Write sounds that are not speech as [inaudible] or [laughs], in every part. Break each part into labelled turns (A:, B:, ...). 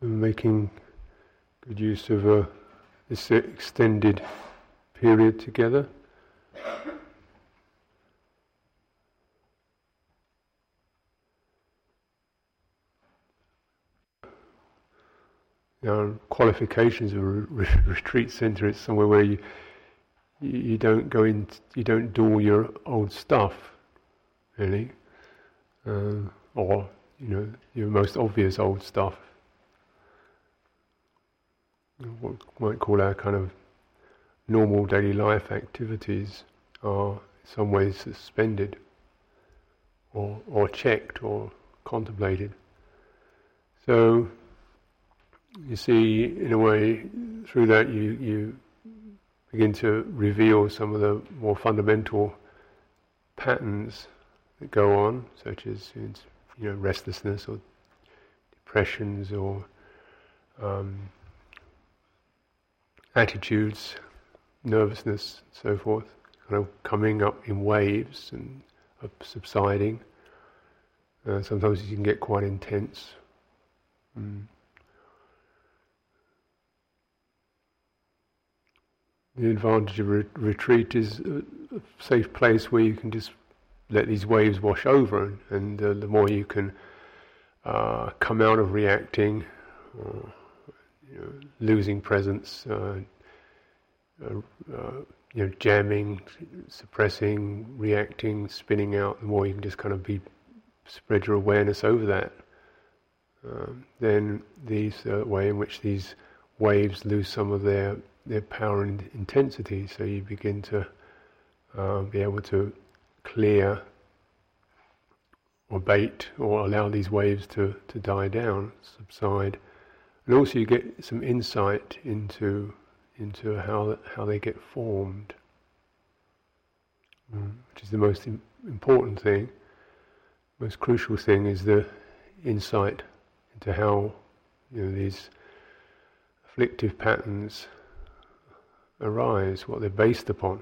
A: making good use of uh, this extended period together. Our qualifications of a re- retreat center is somewhere where you you don't go in, you don't do all your old stuff, really, uh, or you know your most obvious old stuff. What might call our kind of normal daily life activities are in some ways suspended, or or checked, or contemplated. So you see, in a way, through that you, you begin to reveal some of the more fundamental patterns that go on, such as you know restlessness or depressions or um, attitudes, nervousness, so forth, kind of coming up in waves and subsiding. Uh, sometimes you can get quite intense. Mm. The advantage of re- retreat is a, safe place where you can just let these waves wash over, and, uh, the more you can uh, come out of reacting, you know, losing presence, uh, uh, uh, you know, jamming, suppressing, reacting, spinning out, the more you can just kind of be spread your awareness over that. Um, then these uh, way in which these waves lose some of their their power and intensity, so you begin to uh, be able to clear or bait or allow these waves to, to die down, subside. And also you get some insight into into how how they get formed, mm, which is the most Im- important thing. Most crucial thing is the insight into how you know these afflictive patterns arise, what they're based upon.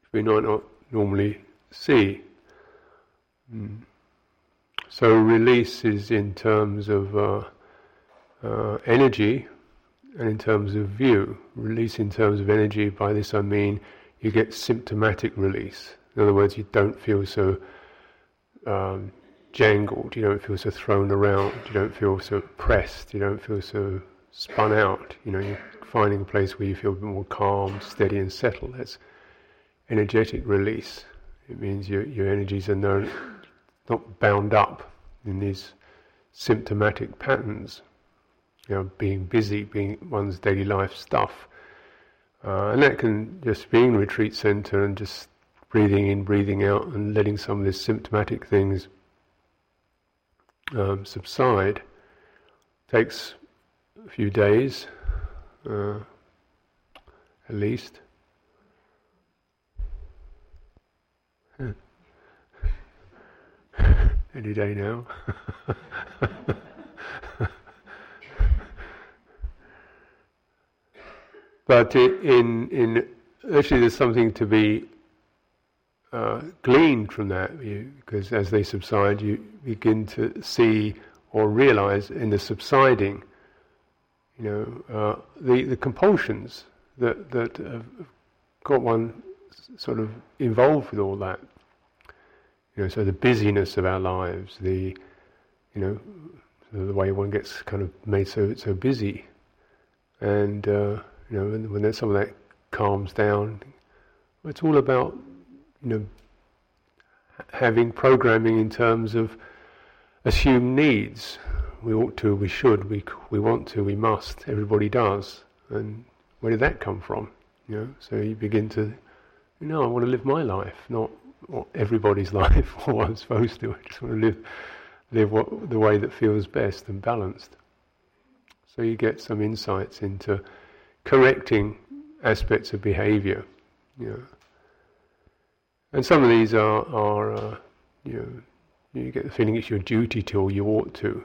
A: Which we might not normally see. Mm. So release is in terms of uh, uh, energy and in terms of view. Release in terms of energy, by this I mean you get symptomatic release. In other words, you don't feel so um, jangled, you don't feel so thrown around, you don't feel so pressed, you don't feel so spun out. You know, you're finding a place where you feel a bit more calm, steady, and settled. That's energetic release. It means your, your energies are no, not bound up in these symptomatic patterns. You know, being busy, being one's daily life stuff. Uh, and that can just be in retreat center and just breathing in, breathing out, and letting some of these symptomatic things um, subside. Takes a few days, uh, at least. [laughs] Any day now. [laughs] but in in actually, there's something to be uh, gleaned from that, because as they subside, you begin to see or realize in the subsiding you know, uh, the, the compulsions that, that have got one sort of involved with all that. You know, so the busyness of our lives, the, you know, the way one gets kind of made so so busy, and uh, you know, when, when some of that calms down, it's all about, you know, having programming in terms of assumed needs we ought to, we should, we, we want to, we must, everybody does. And where did that come from? You know, so you begin to, you know, I want to live my life, not everybody's [laughs] life or what I'm supposed to. I just want to live, live what, the way that feels best and balanced. So you get some insights into correcting aspects of behavior. You know. And some of these are, are uh, you know, you get the feeling it's your duty to or you ought to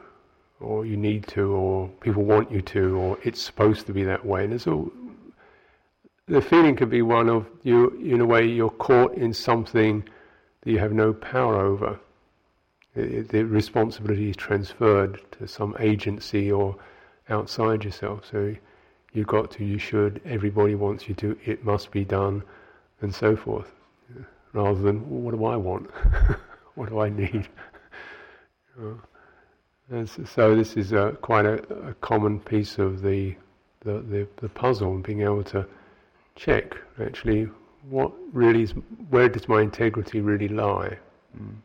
A: or you need to, or people want you to, or it's supposed to be that way. And there's all, the feeling could be one of you, in a way, you're caught in something that you have no power over. It, the responsibility is transferred to some agency or outside yourself. So you got to, you should, everybody wants you to, it must be done, and so forth. Rather than, well, what do I want? [laughs] what do I need? [laughs] so this is a, quite a, a, common piece of the, the, the, the puzzle, being able to check actually what really is, where does my integrity really lie? Mm.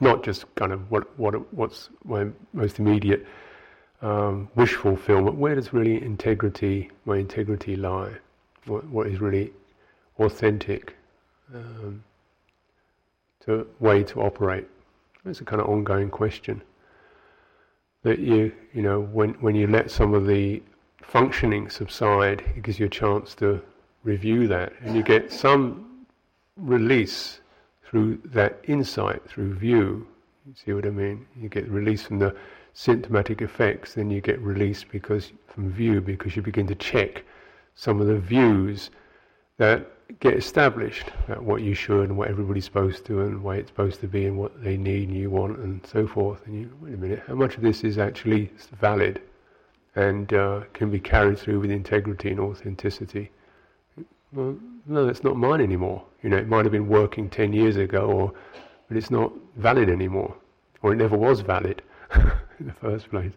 A: Not just kind of what, what what's my most immediate um, wish fulfillment. Where does really integrity, my integrity lie? What, what is really authentic um, to way to operate? It's a kind of ongoing question that you you know when when you let some of the functioning subside, it gives you a chance to review that, and you get some release through that insight, through view. You see what I mean? You get release from the symptomatic effects, then you get release because from view because you begin to check some of the views that get established about what you should and what everybody's supposed to and why it's supposed to be and what they need and you want and so forth. And you wait a minute, how much of this is actually valid and uh, can be carried through with integrity and authenticity? Well, no, that's not mine anymore. You know, it might have been working ten years ago, or but it's not valid anymore, or it never was valid in the first place.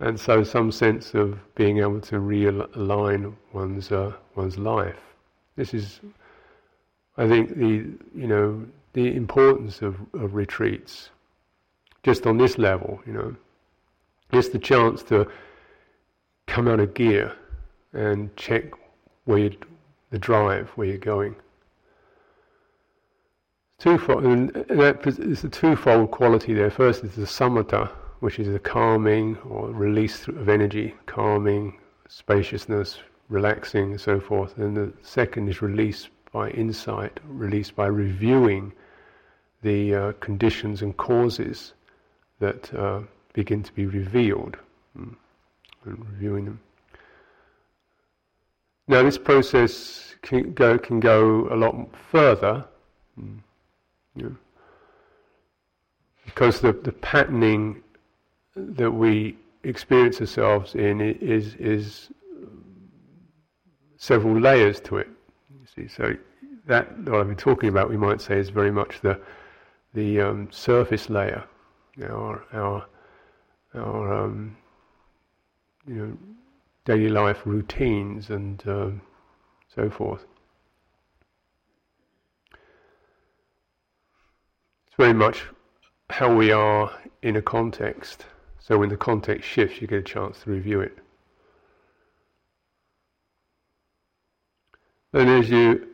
A: And so, some sense of being able to realign one's uh, one's life. This is, I think, the you know the importance of, of retreats. Just on this level, you know, just the chance to come out of gear and check where the drive where you're going. Twofold, and that is a twofold quality there. First is the samatha, which is the calming or release of energy, calming, spaciousness, relaxing, and so forth. And the second is release by insight, release by reviewing the uh, conditions and causes that uh, begin to be revealed, mm, and reviewing them. Now, this process can go, can go a lot further, mm, because the, the patterning that we experience ourselves in is, is several layers to it. You see, so that what I've been talking about, we might say, is very much the the um, surface layer, our our our um, you know daily life routines and um, so forth. It's very much how we are in a context. So when the context shifts, you get a chance to review it. And as you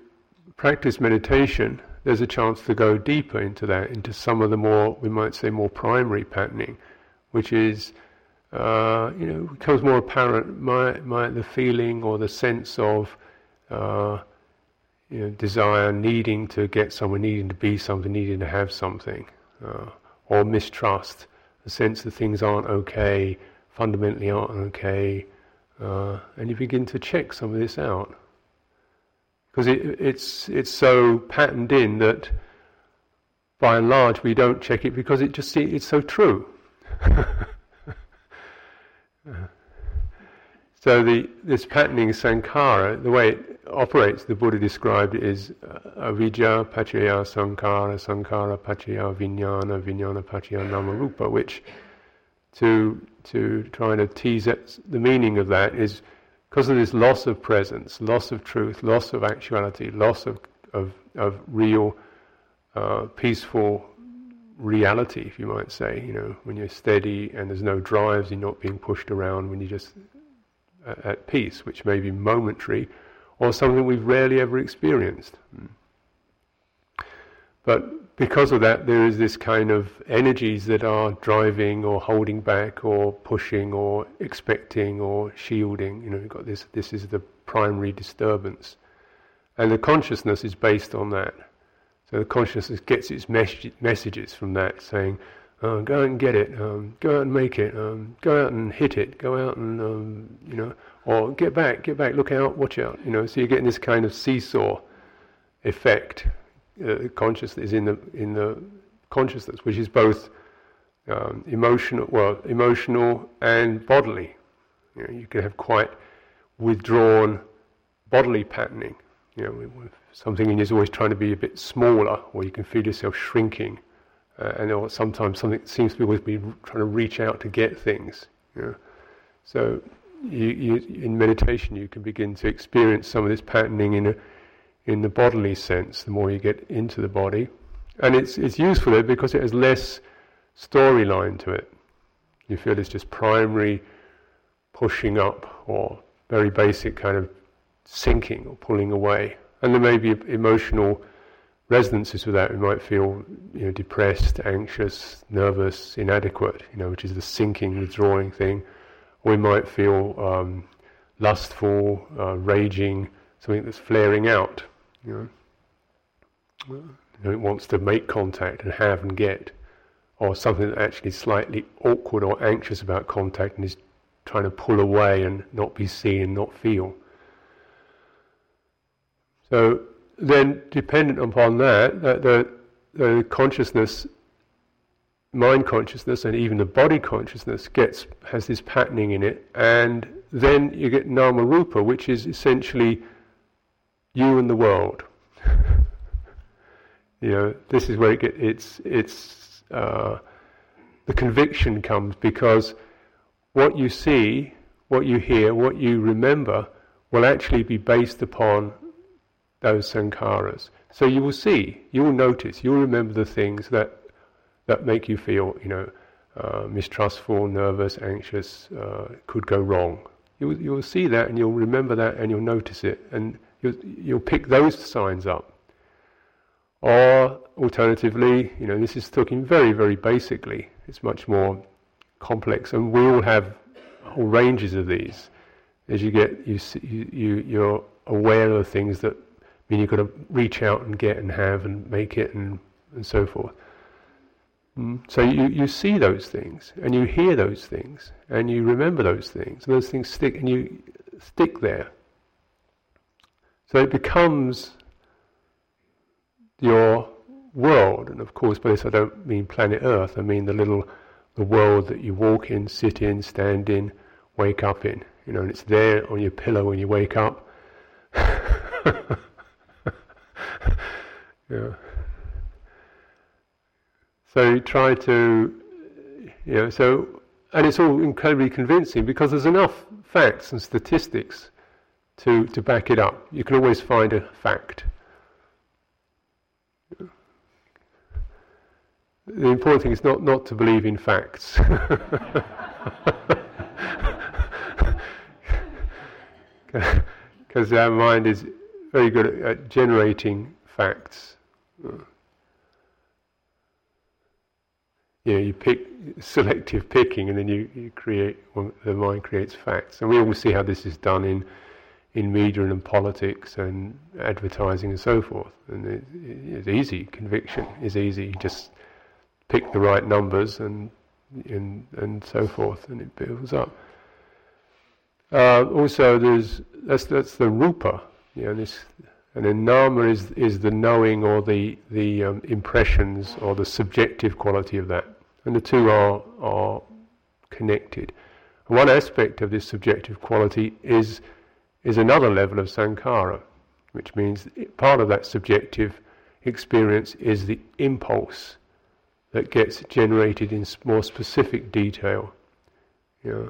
A: practice meditation, there's a chance to go deeper into that, into some of the more, we might say, more primary patterning, which is uh, you know, becomes more apparent my, my, the feeling or the sense of uh, you know, desire, needing to get somewhere, needing to be something, needing to have something, uh, or mistrust, sense that things aren't okay, fundamentally aren't okay, uh, and you begin to check some of this out. Because it, it's, it's so patterned in that by and large we don't check it because it just it's so true. [laughs] So the, this patterning sankhara, the way it operates, the Buddha described it as uh, avijja paccaya sankhara, sankhara paccaya vijnana, vijnana paccaya namarupa, which to to try to tease it, the meaning of that is because of this loss of presence, loss of truth, loss of actuality, loss of of, of real uh, peaceful reality, if you might say. You know, when you're steady and there's no drives, you're not being pushed around. When you just at peace, which may be momentary or something we've rarely ever experienced. But because of that, there is this kind of energies that are driving or holding back or pushing or expecting or shielding. You know, you've got this, this is the primary disturbance. And the consciousness is based on that. So the consciousness gets its mes- messages from that, saying, uh, go out and get it. Um, go out and make it. Um, go out and hit it. Go out and um, you know, or get back, get back. Look out, watch out. You know, so you're getting this kind of seesaw effect. Uh, consciousness in the in the consciousness, which is both um, emotional, well, emotional and bodily. You, know, you can have quite withdrawn bodily patterning. You know, something in you is always trying to be a bit smaller, or you can feel yourself shrinking, uh, and or sometimes something seems to be always be trying to reach out to get things. You know. So, you, you, in meditation, you can begin to experience some of this patterning in a, in the bodily sense. The more you get into the body, and it's it's useful there because it has less storyline to it. You feel it's just primary pushing up or very basic kind of sinking or pulling away. And there may be emotional resonances with that. We might feel you know, depressed, anxious, nervous, inadequate, you know, which is the sinking, withdrawing thing. We might feel um, lustful, uh, raging, something that's flaring out. You know. you know, it wants to make contact and have and get or something that actually is slightly awkward or anxious about contact and is trying to pull away and not be seen and not feel. So then, dependent upon that, that the, the consciousness, mind consciousness, and even the body consciousness gets has this patterning in it, and then you get nama rupa, which is essentially you and the world. [laughs] you know, this is where it get, it's it's uh, the conviction comes because what you see, what you hear, what you remember will actually be based upon those sankharas. So you will see, you will notice, you will remember the things that that make you feel, you know, uh, mistrustful, nervous, anxious, uh, could go wrong. You will, you will see that and you'll remember that and you'll notice it and you'll, you'll pick those signs up. Or alternatively, you know, this is talking very, very basically. It's much more complex, and we all have whole ranges of these. As you get, you you you're aware of the things that mean you've got to reach out and get and have and make it and and so forth. Mm. So you, you see those things and you hear those things and you remember those things and those things stick and you stick there. So it becomes your world, and of course by this I don't mean planet Earth, I mean the little the world that you walk in, sit in, stand in, wake up in. You know, and it's there on your pillow when you wake up. [laughs] yeah. So try to, you know, so, and it's all incredibly convincing because there's enough facts and statistics to, to back it up. You can always find a fact. the important thing is not, not to believe in facts. [laughs] Because our mind is very good at, at generating facts. You know, you pick selective picking, and then you, you create. Well, the mind creates facts, and we all see how this is done in in media and in politics and advertising and so forth. And it, it's easy. Conviction is easy. You just pick the right numbers and and and so forth, and it builds up. Uh, also, there's that's that's the rupa, you know, this, and then nama is is the knowing or the the um, impressions or the subjective quality of that, and the two are are connected. one aspect of this subjective quality is is another level of sankhara, which means part of that subjective experience is the impulse that gets generated in more specific detail. Yeah.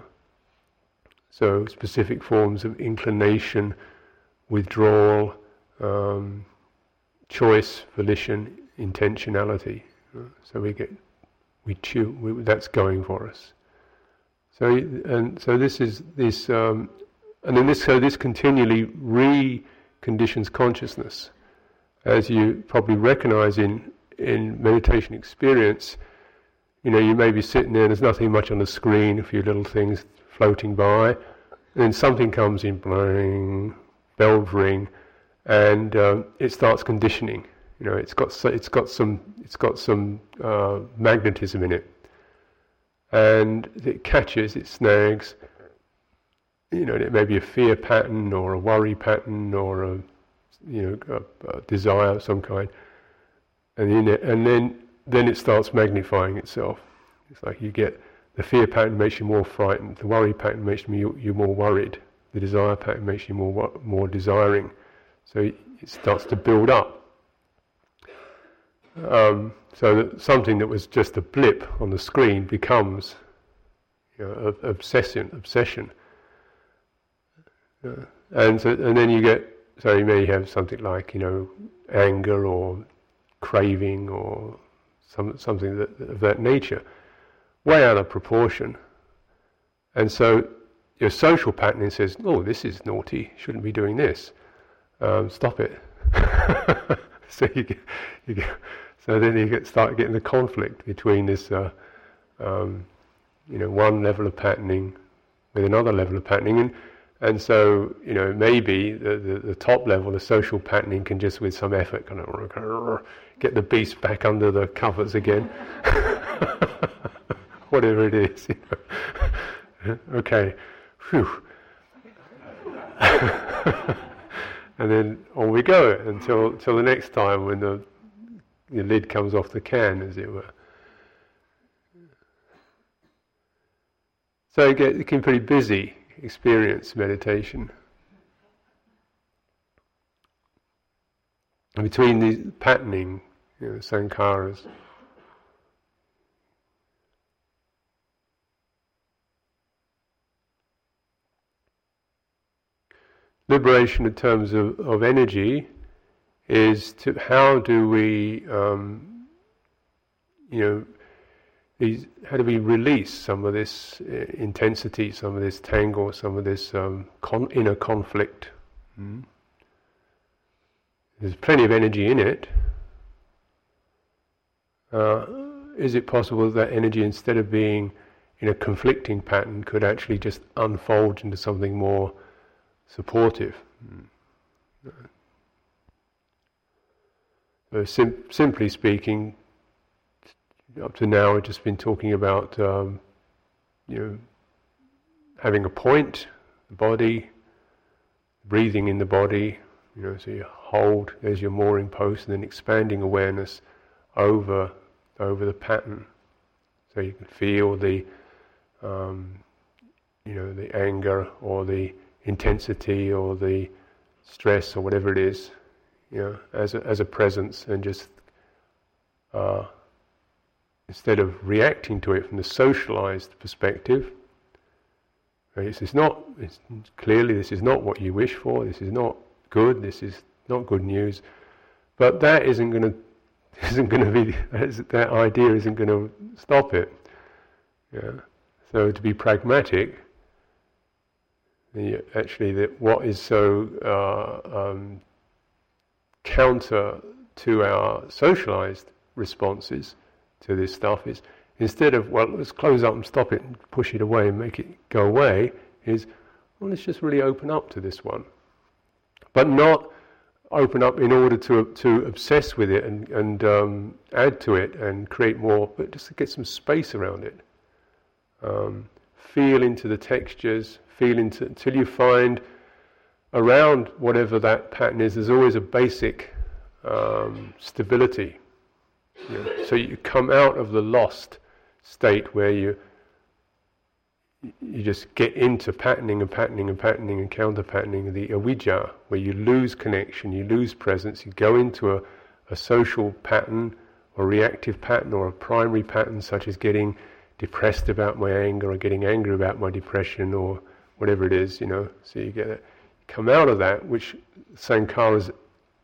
A: So specific forms of inclination, withdrawal, um, choice, volition, intentionality. So we get, we. We, that's going for us. So and so this is this, um, and then this so this continually reconditions consciousness, as you probably recognize in in meditation experience, you know, you may be sitting there, and there's nothing much on the screen, a few little things floating by, and then something comes in, bling, bells ring, and um, it starts conditioning. You know, it's got so, it's got some it's got some uh, magnetism in it, and it catches, it snags. You know, it may be a fear pattern or a worry pattern or a you know a, a desire of some kind and in it, and then then it starts magnifying itself. It's like you get the fear pattern makes you more frightened, the worry pattern makes you, you more worried, the desire pattern makes you more more desiring. So it starts to build up. Um, so that something that was just a blip on the screen becomes you know, obsession. Obsession. Uh, and so, and then you get so you may have something like you know anger or craving or some, something that, of that nature, way out of proportion. And so your social patterning says, "Oh, this is naughty. Shouldn't be doing this. Um, stop it." [laughs] so you get, you get, so then you get start getting the conflict between this, uh, um, you know, one level of patterning with another level of patterning, and and so, you know, maybe the, the, the, top level, the social patterning, can just with some effort kind of get the beast back under the covers again. [laughs] Whatever it is. You know. [laughs] okay. Phew. [laughs] and then on we go until, until the next time when the, the lid comes off the can, as it were. So it gets pretty busy experience meditation. between these patterning, you know, sankharas. Liberation in terms of, of energy is to how do we, um, you know, these, how do we release some of this uh, intensity, some of this tangle, some of this um, con- inner conflict? Mm. There's plenty of energy in it. Uh, is it possible that energy, instead of being in a conflicting pattern, could actually just unfold into something more supportive? So sim- simply speaking, up to now, we've just been talking about um, you know having a point, the body, breathing in the body. You know, so you hold. There's your mooring post, and then expanding awareness over over the pattern, so you can feel the um, you know the anger or the intensity or the stress or whatever it is, you know, as a, as a presence, and just uh, instead of reacting to it from the socialized perspective, it's, it's not, it's, clearly this is not what you wish for, this is not good, this is not good news, but that isn't going [laughs] to isn't going to be that idea isn't going to stop it. Yeah. So to be pragmatic, actually, that what is so uh, um, counter to our socialized responses to this stuff is instead of, well, let's close up and stop it and push it away and make it go away, is, well, let's just really open up to this one. But not open up in order to, to obsess with it and, and um, add to it and create more, but just to get some space around it. Um, feel into the textures, feel into, until you find around whatever that pattern is, there's always a basic um, stability. So you come out of the lost state where you you just get into patterning and patterning and patterning and counter patterning, the avijja, where you lose connection, you lose presence, you go into a, a social pattern or reactive pattern or a primary pattern such as getting depressed about my anger or getting angry about my depression or whatever it is, you know. So you get it. Come out of that, which sankharas,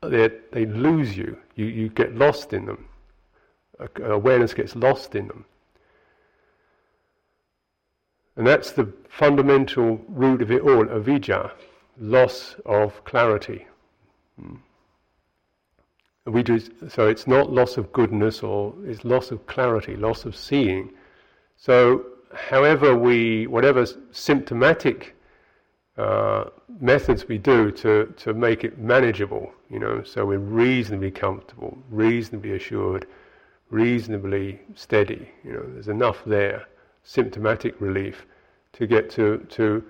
A: they they lose you. You, you get lost in them awareness gets lost in them. And that's the fundamental root of it all, avijja, loss of clarity. Hmm. We do, so it's not loss of goodness or it's loss of clarity, loss of seeing. So however we, whatever symptomatic uh, methods we do to, to make it manageable, you know, so we're reasonably comfortable, reasonably assured, reasonably steady. You know, there's enough there, symptomatic relief, to get to, to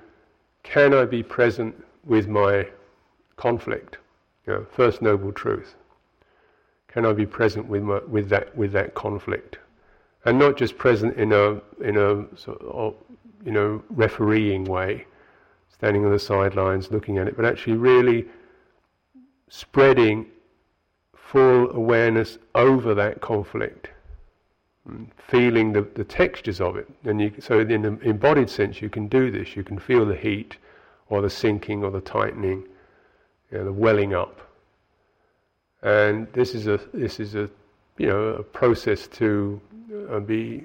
A: can I be present with my conflict? You know, first noble truth. Can I be present with my, with that with that conflict, and not just present in a in a sort of, you know refereeing way, standing on the sidelines looking at it, but actually really spreading full awareness over that conflict, feeling the, the textures of it. And you, so, in an embodied sense, you can do this. You can feel the heat, or the sinking, or the tightening, you know, the welling up. And this is a this is a you know a process to Uh, be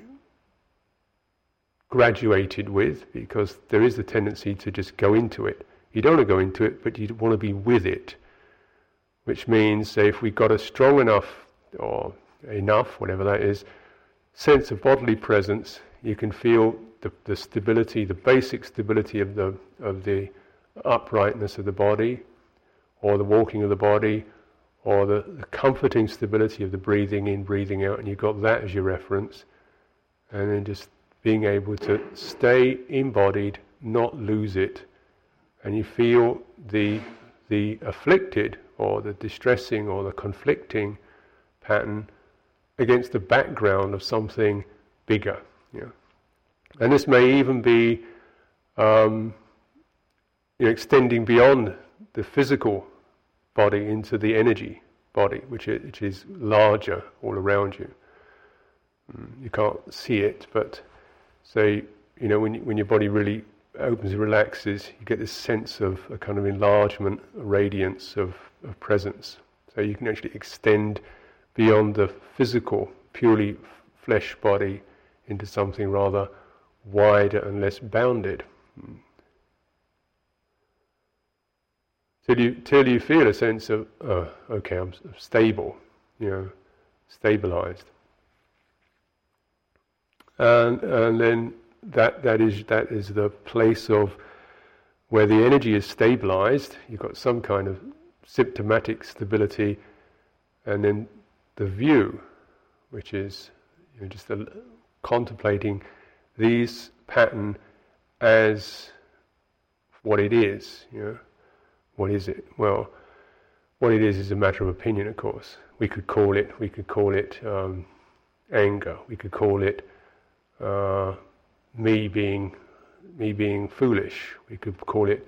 A: graduated with because there is the tendency to just go into it. You don't want to go into it, but you want to be with it which means say, if we got a strong enough or enough, whatever that is, sense of bodily presence, you can feel the, the stability, the basic stability of the of the uprightness of the body, or the walking of the body, or the, the comforting stability of the breathing in, breathing out, and you've got that as your reference, and then just being able to stay embodied, not lose it, and you feel the the afflicted or the distressing or the conflicting pattern against the background of something bigger. You know. And this may even be um, you know, extending beyond the physical body into the energy body, which is, which is larger all around you. Mm, you can't see it, but say, you know, when, when your body really opens and relaxes, you get this sense of a kind of enlargement, a radiance of, of presence. So you can actually extend beyond the physical, purely flesh body into something rather wider and less bounded. Till you, till you feel a sense of, oh, okay, I'm stable, you know, stabilized. And, and then that, that, is, that is the place of where the energy is stabilized, you've got some kind of symptomatic stability, and then the view, which is you know, just a, contemplating these pattern as what it is. You know, what is it? Well, what it is is a matter of opinion, of course. We could call it, we could call it um, anger. We could call it uh, me being me being foolish. We could call it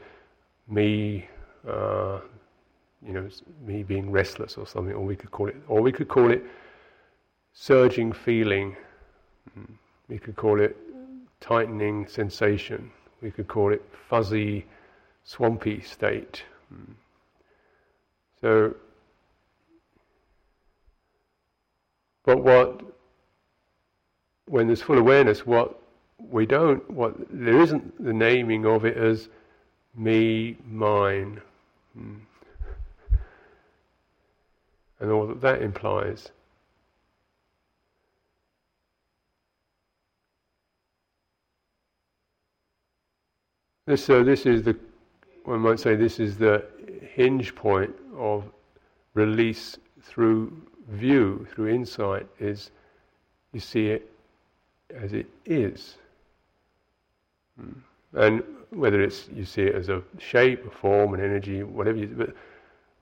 A: me, uh, you know, me being restless or something, or we could call it, or we could call it surging feeling. We could call it tightening sensation. We could call it fuzzy, swampy state. So, but what, when there's full awareness, what we don't, what, there isn't the naming of it as me, mine. Hmm. And all that that implies. So this is the, one might say, this is the hinge point of release through view, through insight, is you see it as it is. And whether it's you see it as a shape, a form, an energy, whatever you, but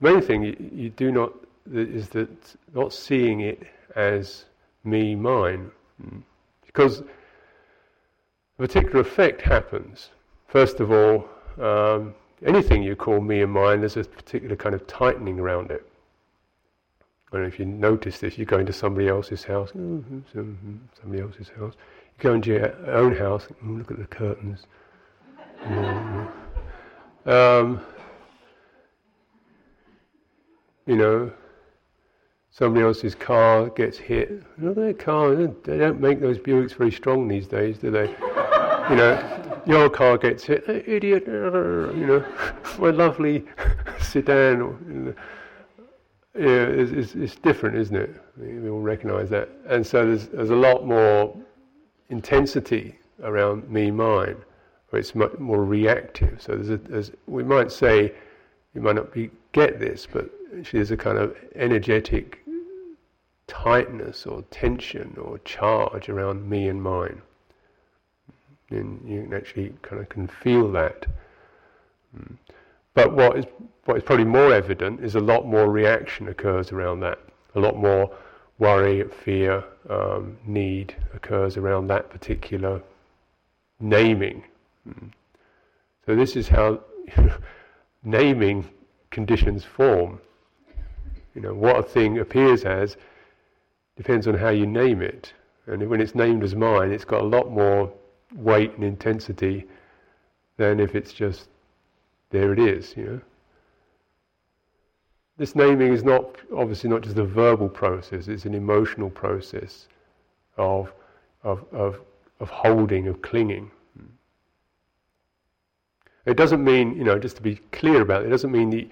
A: main thing you, you do not is that not seeing it as me, mine, because a particular effect happens. First of all, um, anything you call me and mine, there's a particular kind of tightening around it. Know if you notice this. You go into somebody else's house, mm-hmm, somebody else's house You go into your own house and look at the curtains. um, you know, somebody else's car gets hit. At their car. They don't make those Buicks very strong these days, do they? you know, your car gets hit. Hey, idiot. You know, [laughs] my lovely [laughs] sedan. It's, it's, it's, different, isn't it? We all recognise that. And so there's, there's a lot more intensity around me, mine, where it's much more reactive. So there's, a, there's we might say, you might not be, get this, but there's a kind of energetic tightness or tension or charge around me and mine. And you can actually kind of can feel that. But what is what is probably more evident is a lot more reaction occurs around that. A lot more worry, fear, um, need occurs around that particular naming. Hmm. So this is how [laughs] naming conditions form. You know, what a thing appears as depends on how you name it. And when it's named as mine, it's got a lot more weight and intensity than if it's just there it is, you know. This naming is not obviously not just a verbal process, it's an emotional process of of of, of holding, of clinging. It doesn't mean, you know, just to be clear about it, it doesn't mean that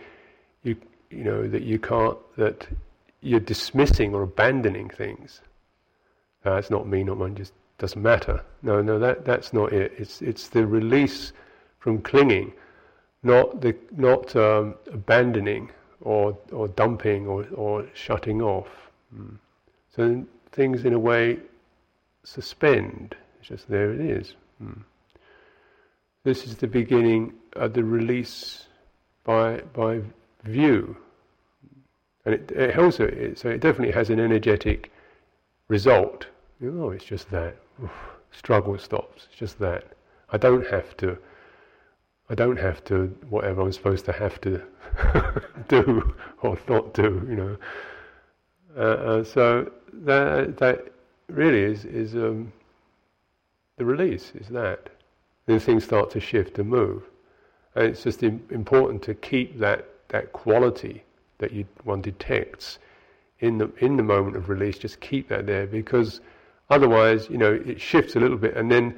A: you, you know, that you can't, that you're dismissing or abandoning things. That's not me, not mine, just doesn't matter. No, no, that, that's not it. It's, it's the release from clinging, not, the, not um, abandoning or, or dumping or, or shutting off. Mm. So things in a way suspend. It's just there it is. Mm. This is the beginning of the release by, by view. And it, it also, it, so it definitely has an energetic result. Oh, it's just that. Struggle stops. It's just that. I don't have to. I don't have to whatever I'm supposed to have to [laughs] do or not do. You know. Uh, uh, so that that really is is um, the release. Is that then things start to shift and move. And it's just important to keep that, that quality that you, one detects in the, in the moment of release, just keep that there because otherwise, you know, it shifts a little bit and then,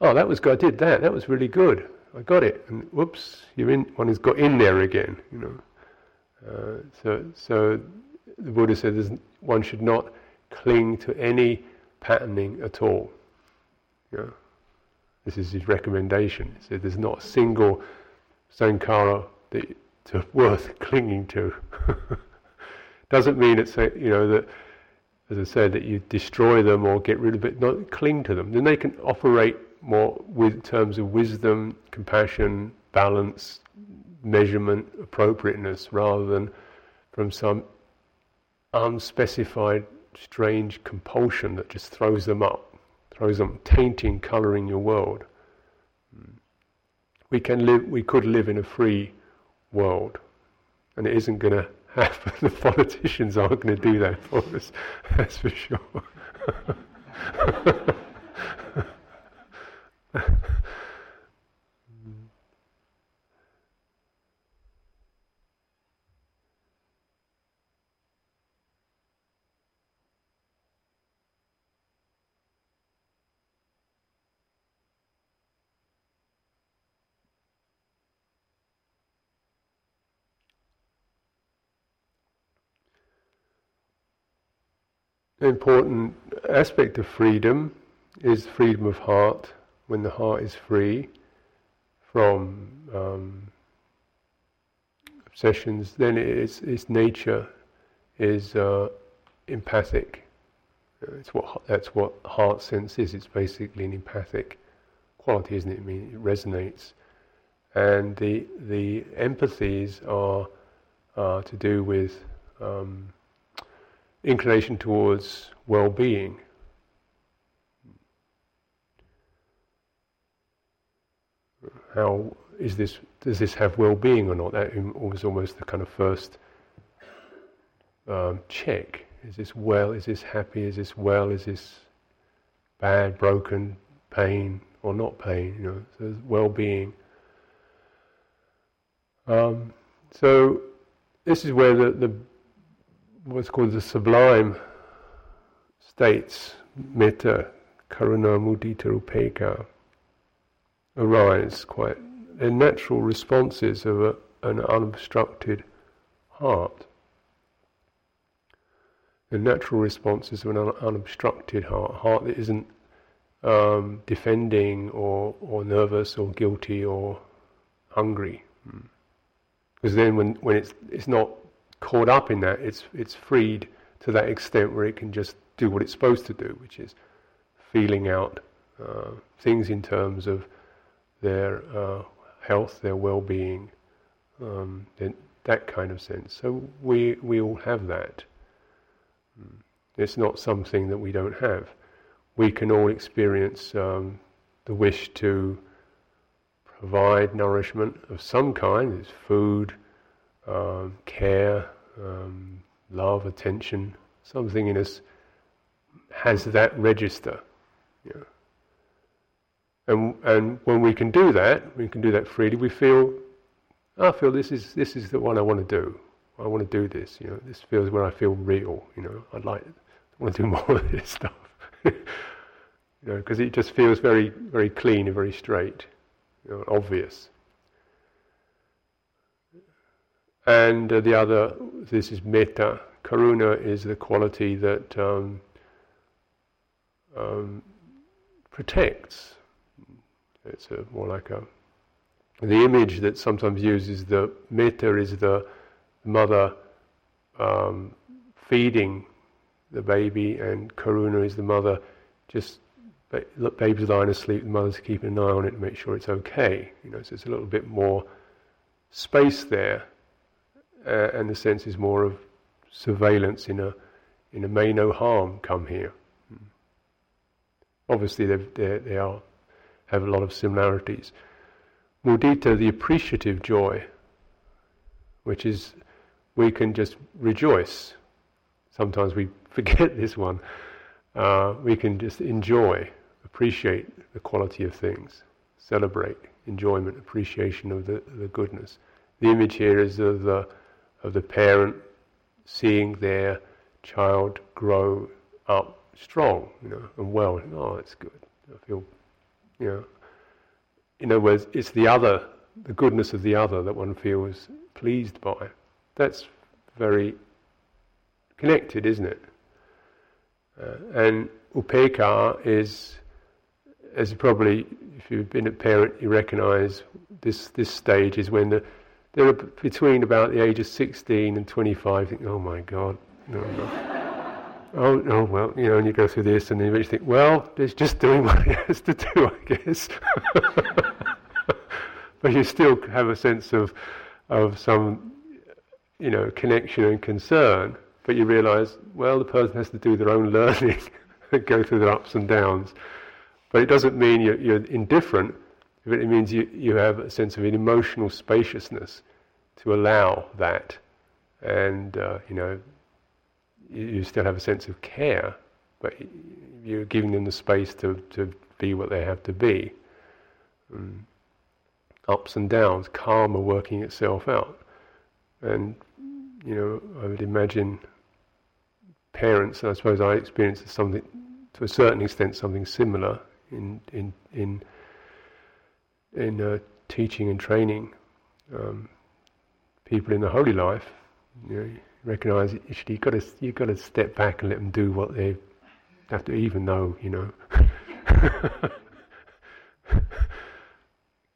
A: oh, that was good, I did that, that was really good, I got it, and whoops, you're in, one has got in there again, you know. Uh, so, so the Buddha said one should not cling to any patterning at all. Know. This is his recommendation. He said there's not a single sankhara that to [laughs] worth clinging to. [laughs] Doesn't mean it's you know that, as I said, that you destroy them or get rid of it. Not cling to them. Then they can operate more with terms of wisdom, compassion, balance, measurement, appropriateness, rather than from some unspecified, strange compulsion that just throws them up throws them tainting, colouring your world. We can live. We could live in a free world, and it isn't going to [laughs] happen. The politicians aren't going to do that for us. [laughs] That's for sure. [laughs] important aspect of freedom is freedom of heart. When the heart is free from um, obsessions, then its its nature is uh, empathic. It's what that's what heart sense is. It's basically an empathic quality, isn't it? I mean, it resonates, and the the empathies are are to do with um, inclination towards well-being. How is this? Does this have well-being or not? That was almost the kind of first um, check. Is this well? Is this happy? Is this well? Is this bad, broken, pain, or not pain? You know, so well-being. Um, so this is where the, the what's called the sublime states, metta, karuna, mudita, upekkha, arise quite. They're natural responses of a, an unobstructed heart. The natural responses of an un- unobstructed heart, heart that isn't um, defending or, or nervous or guilty or hungry. Because then when, when it's, it's not caught up in that, it's, it's freed to that extent where it can just do what it's supposed to do, which is feeling out uh, things in terms of their uh, health, their well-being, um, that kind of sense. So we we all have that. It's not something that we don't have. We can all experience um, the wish to provide nourishment of some kind. It's food, um, care, um, love, attention. Something in us has that register. Yeah. And, and when we can do that, we can do that freely, we feel, I feel this is, this is the one I want to do. I want to do this, you know, this feels when I feel real, you know, I'd like, I want to do [laughs] more of this stuff. [laughs] you know, because it just feels very, very clean and very straight, you know, obvious. And uh, the other, this is metta. Karuna is the quality that um, um, protects. It's a, more like a. The image that sometimes uses the metta is the mother um, feeding the baby, and karuna is the mother just look, baby's lying asleep, the mother's keeping an eye on it to make sure it's okay. You know, so it's a little bit more space there, uh, and the sense is more of surveillance in a in a may no harm come here. Obviously, they they are have a lot of similarities. Mudita, the appreciative joy, which is we can just rejoice. Sometimes we [laughs] forget this one. Uh, we can just enjoy, appreciate the quality of things, celebrate enjoyment, appreciation of the, the goodness. The image here is of the of the parent seeing their child grow up strong, you know, and well. Oh, it's good. I feel, you know. In other words, it's the other, the goodness of the other that one feels pleased by. That's very connected, isn't it? Uh, and upekkha is, as you probably, if you've been a parent, you recognise this this stage is when the, they're between about the age of 16 and 25. Think, oh my God, no, [laughs] oh, no oh, oh, well, you know, and you go through this, and then you think, well, it's just doing what it has to do, I guess. [laughs] but you still have a sense of, of some, you know, connection and concern. But you realise, well, the person has to do their own [laughs] learning and go through their ups and downs. But it doesn't mean you're, you're indifferent. It means you, you have a sense of an emotional spaciousness to allow that. And, uh, you know, you still have a sense of care, but you're giving them the space to, to be what they have to be. Um, ups and downs, karma working itself out. And, you know, I would imagine parents, and I suppose I experienced something, to a certain extent, something similar in, in, in, in uh, teaching and training um, people in the holy life. You know, recognize actually you've got to you've got to step back and let them do what they have to, even know you know, [laughs]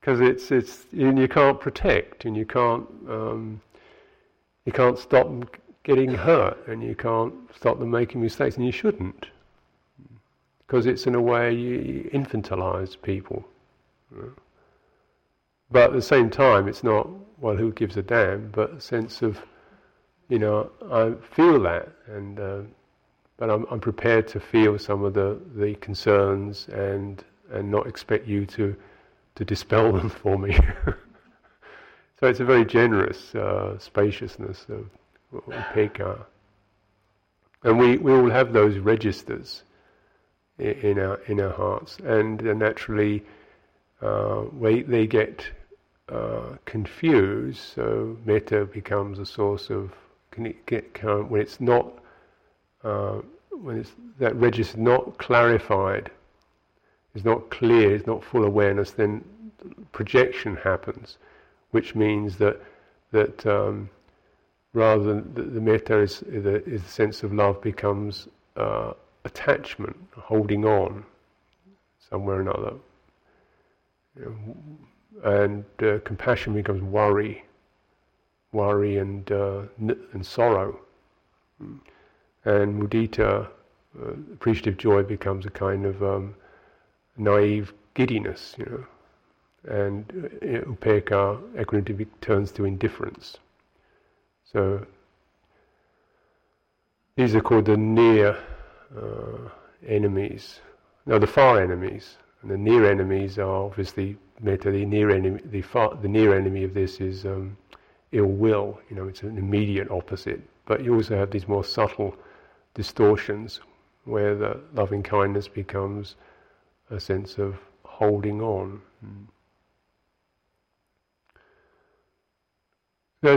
A: because it's it's and you can't protect and you can't um, you can't stop them getting hurt and you can't stop them making mistakes and you shouldn't because it's in a way you, you infantilize people. But at the same time, it's not well, who gives a damn? But a sense of you know, I feel that, and uh, but I'm, I'm prepared to feel some of the, the concerns and and not expect you to to dispel [laughs] them for me. [laughs] so it's a very generous uh, spaciousness of upekkha. And we, we all have those registers in, in our in our hearts, and uh, naturally, uh, we, they get uh, confused. So metta becomes a source of when it's not uh, when it's that register is not clarified, is not clear, is not full awareness, then projection happens, which means that that um, rather than the, the metta is, the, is the sense of love becomes uh, attachment, holding on somewhere or another. You know, and uh, compassion becomes worry, worry and uh, and sorrow. And mudita, uh, appreciative joy, becomes a kind of um, naive giddiness, you know. And uh, upekkha, equanimity, turns to indifference. So these are called the near uh, enemies. No, the far enemies. And the near enemies are obviously metta. The near enemy, the far, the near enemy of this is um, ill will. You know, it's an immediate opposite. But you also have these more subtle distortions where the loving kindness becomes a sense of holding on. Mm.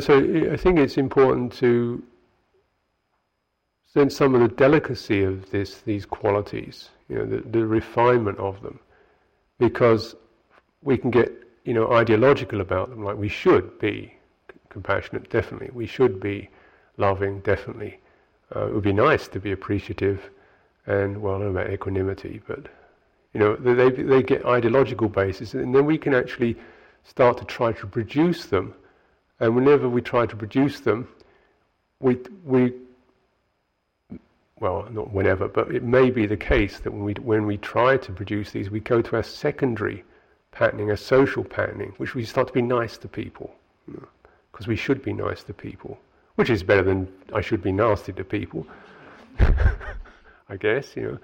A: so I think it's important to sense some of the delicacy of this, these qualities, you know, the, the refinement of them, because we can get, you know, ideological about them, like we should be compassionate, definitely. We should be loving, definitely. Uh, it would be nice to be appreciative, and well, I don't know about equanimity, but you know, they they get ideological basis, and then we can actually start to try to produce them. And whenever we try to produce them, we we well, not whenever, but it may be the case that when we when we try to produce these, we go to our secondary patterning, a social patterning, which we start to be nice to people, because you know, we should be nice to people, which is better than I should be nasty to people, [laughs] I guess, you know.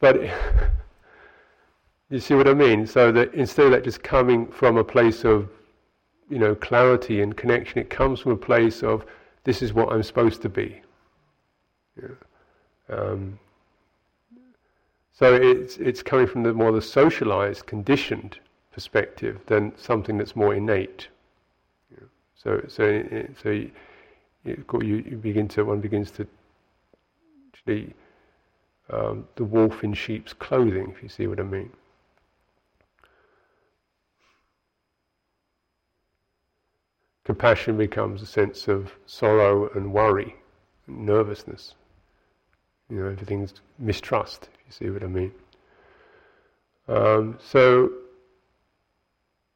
A: But [laughs] you see what I mean? So that instead of that just coming from a place of, you know, clarity and connection, it comes from a place of this is what I'm supposed to be. Yeah. Um, so it's it's coming from the more the socialized, conditioned perspective than something that's more innate. So so so you, you, begin to one begins to actually um, the wolf in sheep's clothing, if you see what I mean. Compassion becomes a sense of sorrow and worry, and nervousness. You know, everything's mistrust, you see what I mean. Um, so,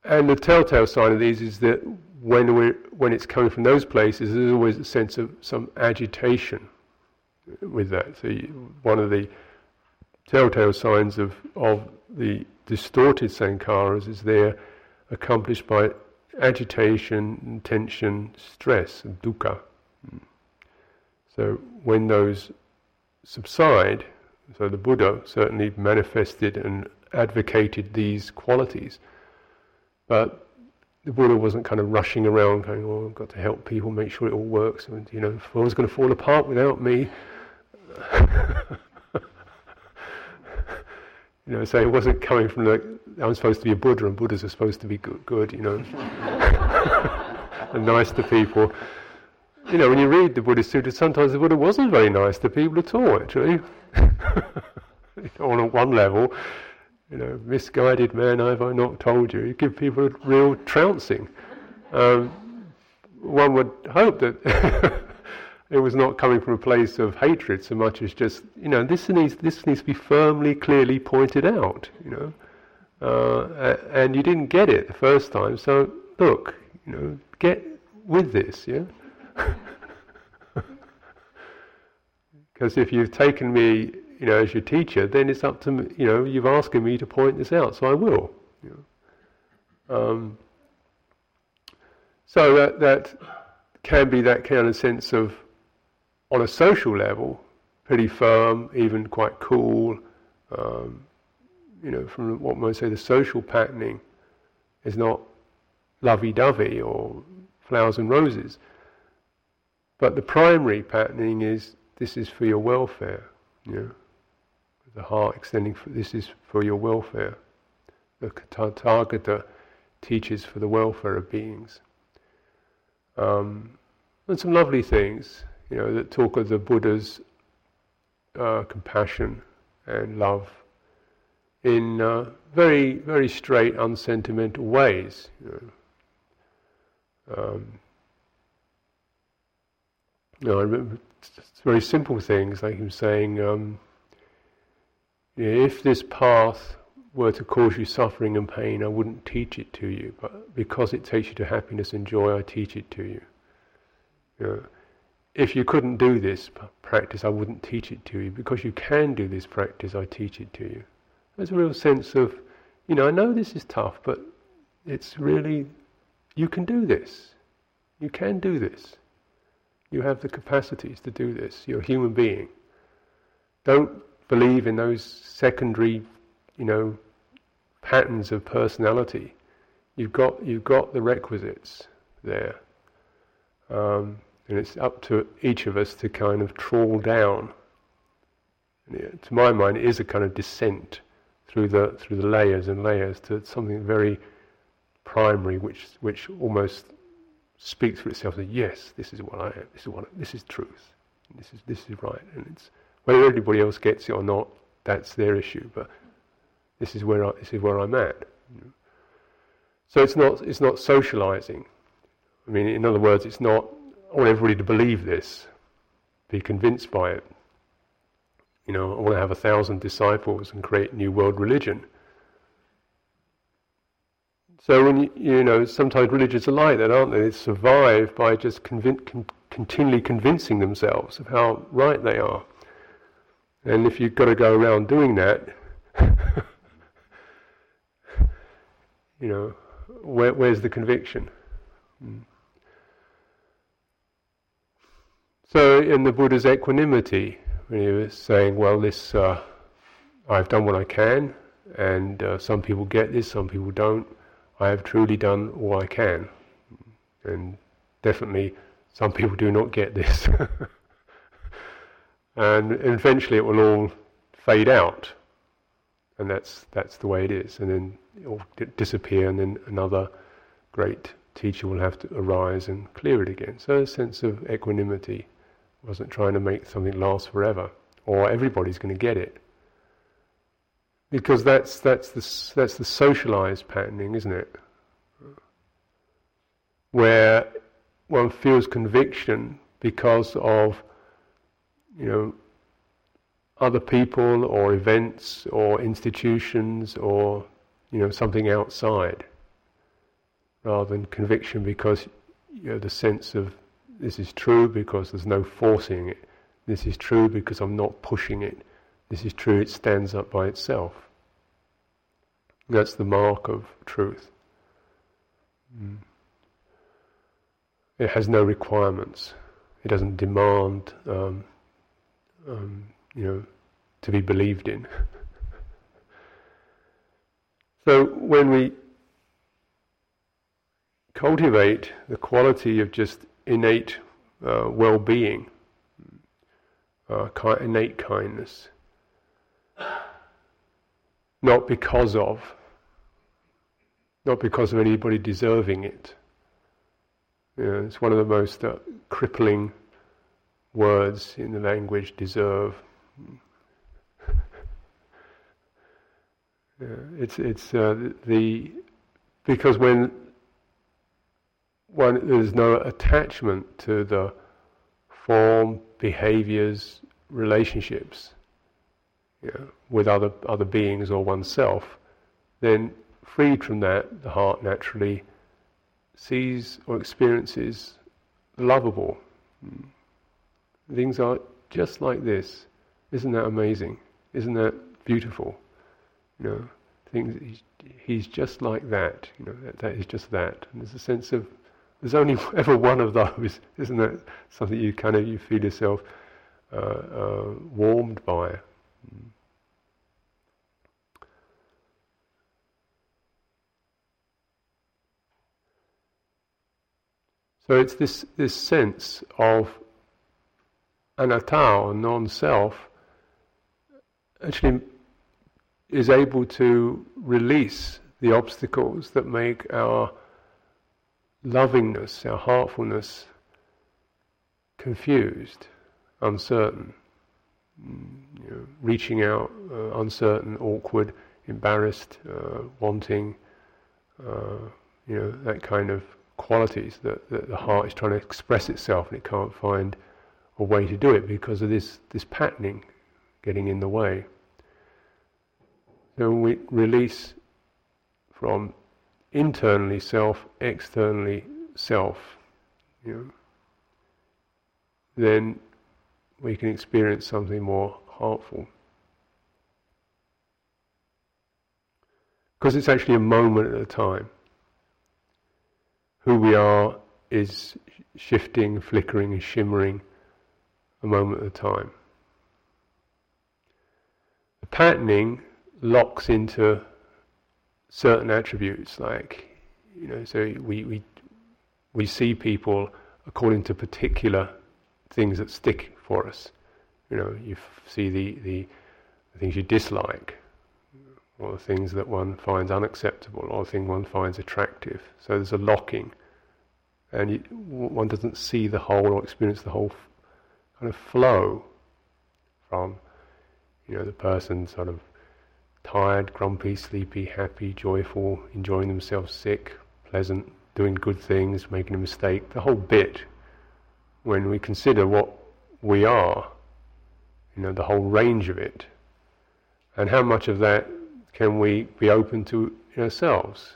A: and the telltale sign of these is that when we when it's coming from those places, there's always a sense of some agitation with that. So, you, one of the telltale signs of of the distorted sankharas is they're accomplished by agitation, tension, stress, and dukkha. So when those subside, so the Buddha certainly manifested and advocated these qualities. But the Buddha wasn't kind of rushing around going, oh, I've got to help people, make sure it all works. And, you know, the world's going to fall apart without me. [laughs] you know, so it wasn't coming from the, I'm supposed to be a Buddha and Buddhas are supposed to be good, good you know, [laughs] and nice to people you know, when you read the Buddhist sutras, sometimes the Buddha wasn't very nice to people at all, actually. [laughs] On one level, you know, misguided man, have I not told you? You give people a real trouncing. Um, one would hope that [laughs] it was not coming from a place of hatred so much as just, you know, this needs this needs to be firmly, clearly pointed out, you know. Uh, and you didn't get it the first time, so look, you know, get with this, yeah. [laughs] Because if you've taken me, you know, as your teacher, then it's up to me, you know, you've asked me to point this out, so I will. Um, so that, that can be that kind of sense of, on a social level, pretty firm, even quite cool. Um, you know, from what might say the social patterning is not lovey-dovey or flowers and roses. But the primary patterning is this is for your welfare. Know, the heart extending for this is for your welfare. The Tathagata teaches for the welfare of beings. Um, and some lovely things, you know, that talk of the Buddha's uh, compassion and love in uh, very, very straight, unsentimental ways. You know. um, you know, I remember very simple things, like him saying, um, if this path were to cause you suffering and pain, I wouldn't teach it to you, but because it takes you to happiness and joy, I teach it to you. you know, if you couldn't do this practice, I wouldn't teach it to you. Because you can do this practice, I teach it to you. There's a real sense of, you know, I know this is tough, but it's really, you can do this. You can do this. You have the capacities to do this. You're a human being. Don't believe in those secondary, you know, patterns of personality. You've got you've got the requisites there, um, and it's up to each of us to kind of trawl down. It, to my mind, it is a kind of descent through the through the layers and layers to something very primary, which which almost speaks for itself. Yes, this is what I am. This is what I, this is truth. This is this is right, and it's whether anybody else gets it or not. That's their issue. But this is where I, this is where I'm at. So it's not it's not socializing. I mean, in other words, it's not. I want everybody to believe this, be convinced by it. You know, I want to have a thousand disciples and create new world religion. So when you, you know, sometimes religions are like that, aren't they? They survive by just convin- con- continually convincing themselves of how right they are. And if you've got to go around doing that, [laughs] you know, where, where's the conviction? Mm. So in the Buddha's equanimity, when he was saying, well, this, uh, I've done what I can, and uh, some people get this, some people don't. I have truly done all I can. And definitely some people do not get this. [laughs] and eventually it will all fade out. And that's, that's the way it is. And then it will disappear, and then another great teacher will have to arise and clear it again. So a sense of equanimity wasn't trying to make something last forever, or everybody's going to get it because that's that's the that's the socialized patterning, isn't it? Where one feels conviction because of you know other people or events or institutions or you know something outside rather than conviction because you know the sense of this is true because there's no forcing it this is true because I'm not pushing it this is true it stands up by itself that's the mark of truth. Mm. It has no requirements. It doesn't demand, um, um, you know, to be believed in. [laughs] so when we cultivate the quality of just innate uh, well-being, uh, innate kindness, not because of, not because of anybody deserving it. You know, it's one of the most uh, crippling words in the language, deserve. [laughs] yeah, it's it's uh, the because when one there's no attachment to the form, behaviors, relationships you know, with other other beings or oneself, then freed from that, the heart naturally sees or experiences the lovable. Hmm. Things are just like this. Isn't that amazing? Isn't that beautiful? You know, things. He's, he's just like that. You know, that, that is just that. And there's a sense of there's only [laughs] ever one of those. Isn't that something you kind of you feel yourself uh, uh, warmed by? So it's this, this sense of anatta or non-self actually is able to release the obstacles that make our lovingness, our heartfulness confused, uncertain, you know, reaching out, uh, uncertain, awkward, embarrassed, uh, wanting, uh, you know, that kind of qualities that, that the heart is trying to express itself and it can't find a way to do it because of this, this patterning getting in the way. So we release from internally self, externally self, you know, then we can experience something more heartful. Because it's actually a moment at a time who we are is shifting, flickering, and shimmering a moment at a time. The patterning locks into certain attributes, like you know, so we we we see people according to particular things that stick for us. You know, you see the, the, things you dislike, or the things that one finds unacceptable, or the thing one finds attractive. So there's a locking, and you, one doesn't see the whole or experience the whole f- kind of flow from, you know, the person sort of tired, grumpy, sleepy, happy, joyful, enjoying themselves, sick, pleasant, doing good things, making a mistake, the whole bit. When we consider what we are, you know, the whole range of it, and how much of that can we be open to ourselves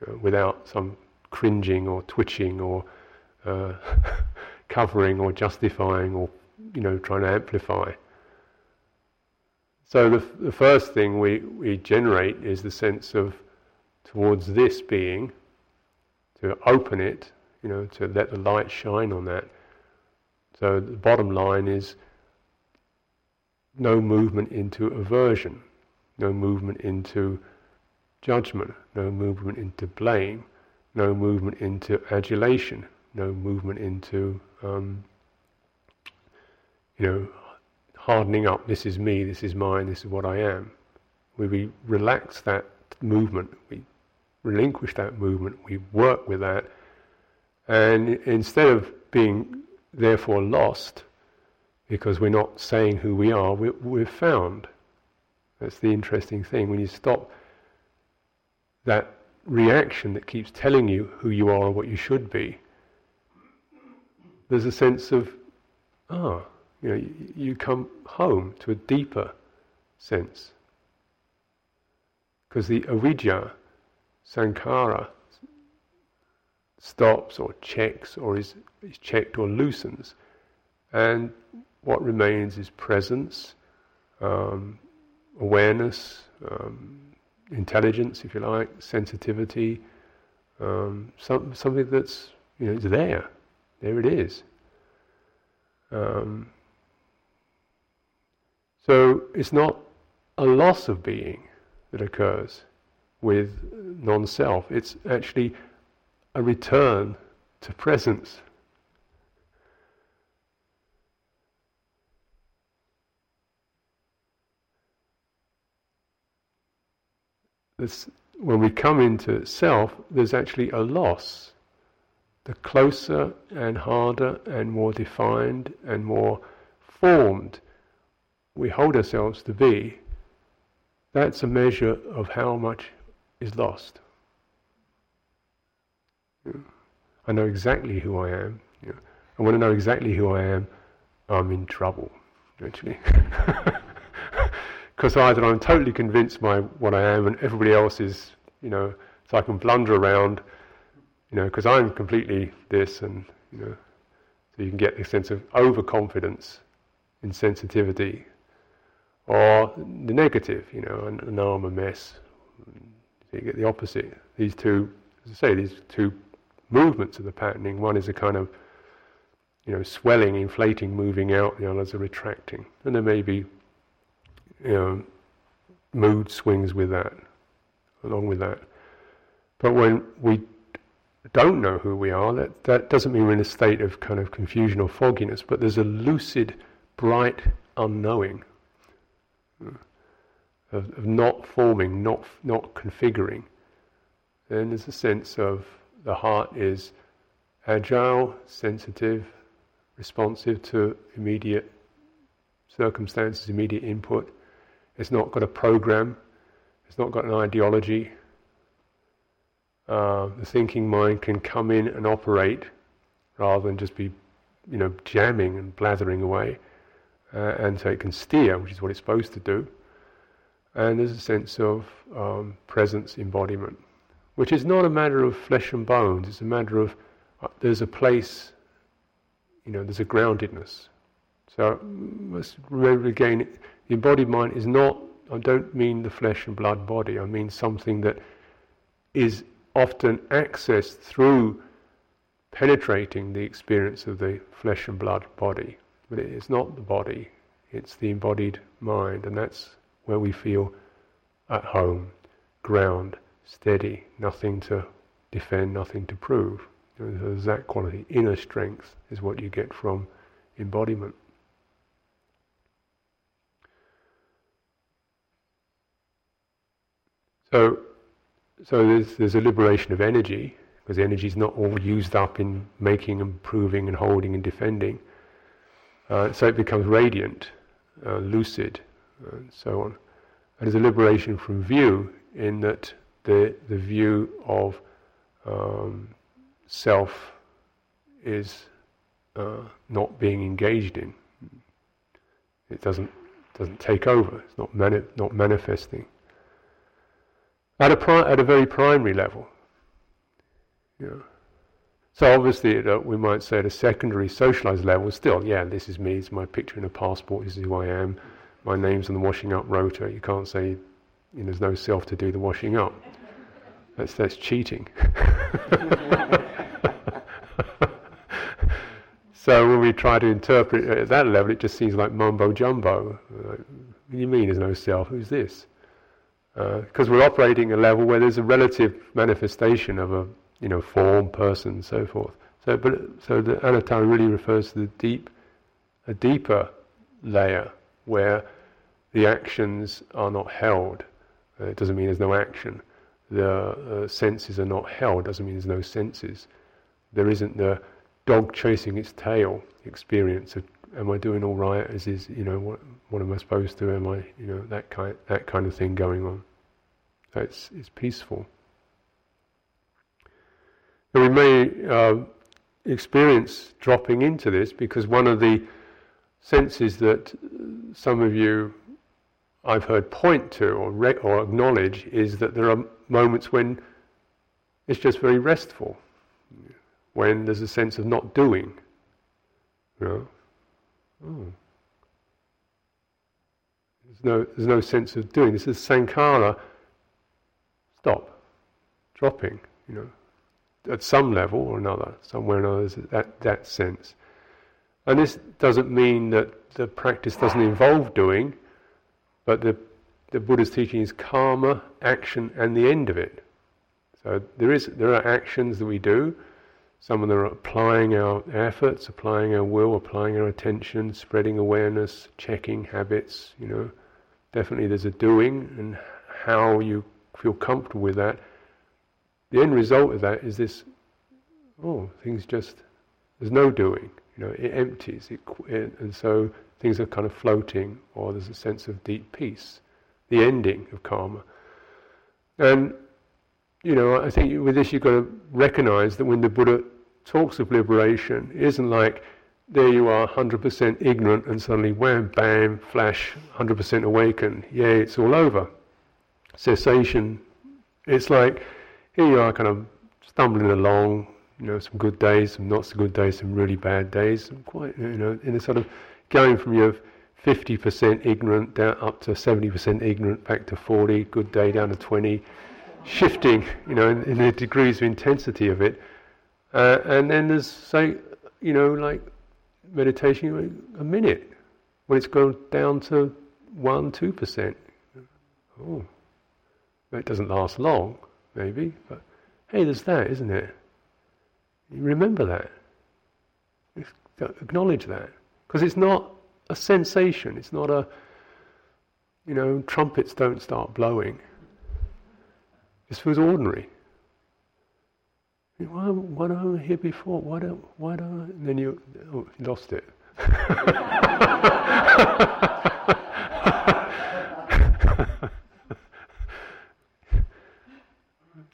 A: you know, without some cringing or twitching or uh, [laughs] covering or justifying or you know trying to amplify. So the, the first thing we, we generate is the sense of towards this being, to open it, you know, to let the light shine on that. So the bottom line is no movement into aversion, no movement into judgment, no movement into blame, no movement into adulation, no movement into, um, you know, hardening up, this is me, this is mine, this is what I am. We, we relax that movement, we relinquish that movement, we work with that, and instead of being therefore lost, because we're not saying who we are, we're, we're found. That's the interesting thing. When you stop that reaction that keeps telling you who you are or what you should be, there's a sense of, ah, you know, you, come home to a deeper sense. Because the avijja, sankhara, stops or checks or is, is checked or loosens. And what remains is presence, um, awareness, um, intelligence, if you like, sensitivity, um, some, something that's you know, it's there. There it is. Um, so it's not a loss of being that occurs with non self, it's actually a return to presence. This, when we come into self, there's actually a loss. The closer and harder and more defined and more formed we hold ourselves to be, that's a measure of how much is lost. I know exactly who I am. You know. I want to know exactly who I am. I'm in trouble, actually. [laughs] Because either I'm totally convinced by what I am, and everybody else is, you know, so I can blunder around, you know, because I'm completely this, and you know, so you can get this sense of overconfidence, insensitivity, or the negative, you know, and now I'm a mess. So you get the opposite. These two, as I say, these two movements of the patterning. One is a kind of, you know, swelling, inflating, moving out. The other's a retracting, and there may be, you know, mood swings with that, along with that. But when we don't know who we are, that, that doesn't mean we're in a state of kind of confusion or fogginess, but there's a lucid, bright unknowing of, of not forming, not, not configuring, then there's a sense of the heart is agile, sensitive, responsive to immediate circumstances, immediate input. It's not got a program, it's not got an ideology. Uh, the thinking mind can come in and operate rather than just be, you know, jamming and blathering away uh, and so it can steer, which is what it's supposed to do. And there's a sense of um, presence, embodiment, which is not a matter of flesh and bones. It's a matter of uh, there's a place, you know, there's a groundedness. So let's remember again, the embodied mind is not. I don't mean the flesh and blood body. I mean something that is often accessed through penetrating the experience of the flesh and blood body. But it is not the body, it's the embodied mind, and that's where we feel at home, ground, steady, nothing to defend, nothing to prove. There's that quality. Inner strength is what you get from embodiment. So, so there's, there's a liberation of energy, because energy is not all used up in making and proving and holding and defending. Uh, so it becomes radiant, uh, lucid, and so on. And there's a liberation from view in that the, the view of um, self is uh, not being engaged in. It doesn't doesn't take over. It's not mani- not manifesting. At a pri- at a very primary level. Yeah. So obviously, uh, we might say at a secondary, socialized level, still, yeah, this is me. It's my picture in a passport. This is who I am. My name's on the washing up rota. You can't say you know, there's no self to do the washing up. That's that's cheating. [laughs] so when we try to interpret it at that level, it just seems like mumbo jumbo. Like, what do you mean there's no self? Who's this? Because uh, we're operating a level where there's a relative manifestation of a you know form, person, and so forth. So, but so the anatta really refers to the deep, a deeper layer where the actions are not held. Uh, it doesn't mean there's no action, the uh, senses are not held doesn't mean there's no senses. There isn't the dog chasing its tail experience of am I doing all right? Is is you know what what am I supposed to? Am I you know that kind that kind of thing going on? So it's peaceful. And we may uh, experience dropping into this because one of the senses that some of you I've heard point to or, re- or acknowledge is that there are moments when it's just very restful, when there's a sense of not doing. You know? Oh. There's no, there's no sense of doing. This is sankhara. Stop, dropping. You know, at some level or another, somewhere or another, that that sense. And this doesn't mean that the practice doesn't involve doing, but the the Buddha's teaching is karma, action, and the end of it. So there is there are actions that we do. Some of them are applying our efforts, applying our will, applying our attention, spreading awareness, checking habits. You know, definitely there's a doing, and how you feel comfortable with that. The end result of that is this. Oh, things just there's no doing. You know, it empties, it, and so things are kind of floating, or there's a sense of deep peace the ending of karma. And, you know, I think with this you've got to recognize that when the Buddha talks of liberation, it isn't like there you are 100% ignorant and suddenly wham, bam, flash, 100% awakened, yay, it's all over. Cessation, it's like here you are kind of stumbling along, you know, some good days, some not so good days, some really bad days, quite, you know, in a sort of going from your 50% ignorant down up to 70% ignorant, back to 40, good day down to 20, shifting, you know, in, in the degrees of intensity of it. Uh, and then there's, say, you know, like meditation, a minute, when it's gone down to 1, 2%. Oh, that doesn't last long, maybe, but hey, there's that, isn't it? You remember that. Acknowledge that. Because it's not a sensation. It's not a, you know, trumpets don't start blowing. This feels ordinary. Why, why don't I hear before? Why don't, why don't I? And then you, oh, you lost it. [laughs]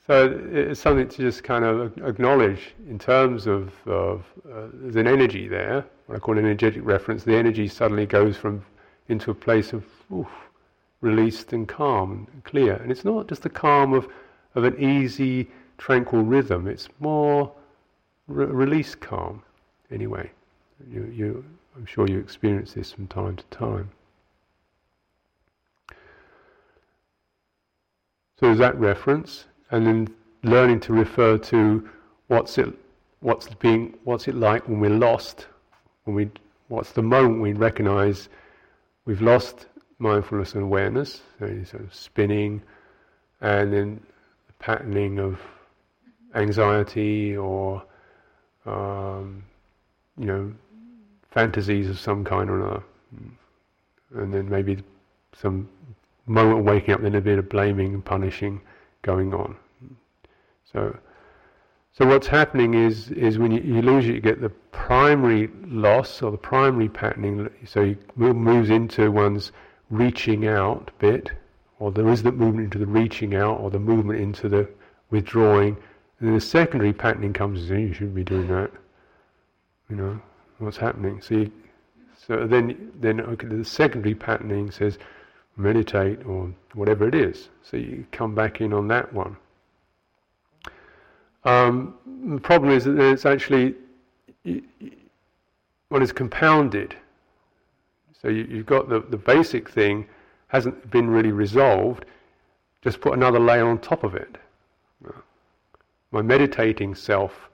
A: So it's something to just kind of acknowledge in terms of, of uh, there's an energy there, what I call an energetic reference. The energy suddenly goes from into a place of oof, released and calm and clear. And it's not just the calm of, of an easy, tranquil rhythm. It's more re- release calm. Anyway, you, you, I'm sure you experience this from time to time. So there's that reference and then learning to refer to what's it, what's being, what's it like when we're lost, when we, what's the moment we recognise we've lost mindfulness and awareness, so sort of spinning, and then the patterning of anxiety or um, you know fantasies of some kind or another, and then maybe some moment waking up, then a bit of blaming and punishing going on. So, so what's happening is is when you, you lose it, you get the primary loss or the primary patterning. So you moves into one's reaching out bit, or there is the movement into the reaching out, or the movement into the withdrawing. And then the secondary patterning comes in. You shouldn't be doing that. You know what's happening. So, you, so then, then okay, the secondary patterning says meditate or whatever it is. So you come back in on that one. Um, the problem is that it's actually one is compounded. So you, have got the, the basic thing hasn't been really resolved. Just put another layer on top of it. My meditating self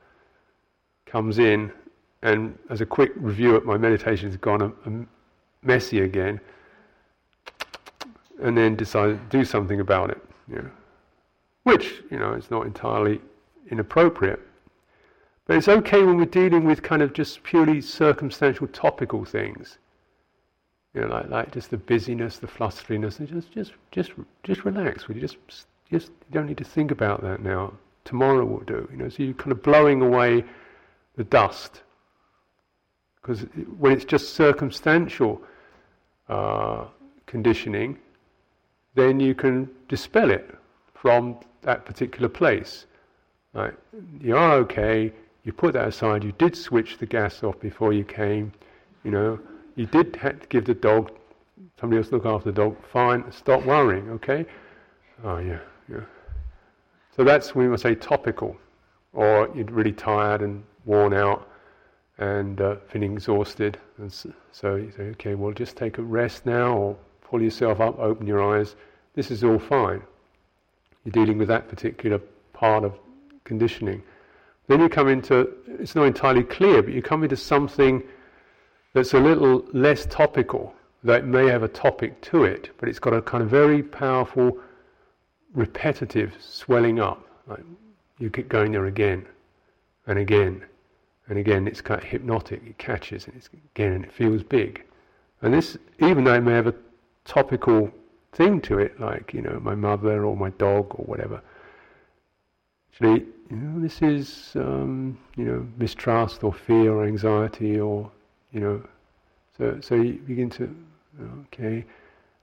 A: comes in, and as a quick review, at my meditation has gone a, a messy again and then decide to do something about it. Know. Which, you know, is not entirely inappropriate. But it's okay when we're dealing with kind of just purely circumstantial topical things. You know, like, like just the busyness, the flusteriness, and just just just just relax. We just just you don't need to think about that now. Tomorrow will do. You know, so you're kind of blowing away the dust. Because when it's just circumstantial uh, conditioning, then you can dispel it from that particular place. Right? You are okay, you put that aside, you did switch the gas off before you came, you know, you did have to give the dog, somebody else look after the dog, fine, stop worrying, okay? Oh, yeah, yeah. So that's when we say topical, or you're really tired and worn out and uh, feeling exhausted. And so you say, okay, well, just take a rest now, or pull yourself up, open your eyes. This is all fine. You're dealing with that particular part of conditioning. Then you come into, it's not entirely clear, but you come into something that's a little less topical, that may have a topic to it, but it's got a kind of very powerful, repetitive swelling up. Like you keep going there again and again and again. It's kind of hypnotic. It catches and it's again, and it feels big. And this, even though it may have a topical thing to it, like you know my mother or my dog or whatever. Actually, you know, this is um, you know mistrust or fear or anxiety or you know. So so you begin to okay,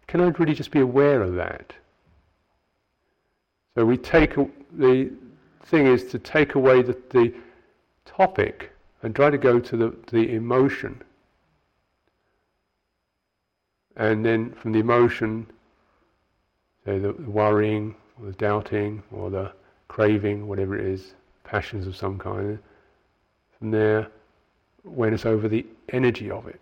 A: can I really just be aware of that? So we take the thing is to take away the, the topic and try to go to the, the emotion and then from the emotion, say the worrying, or the doubting, or the craving, whatever it is, passions of some kind, from there, awareness over the energy of it,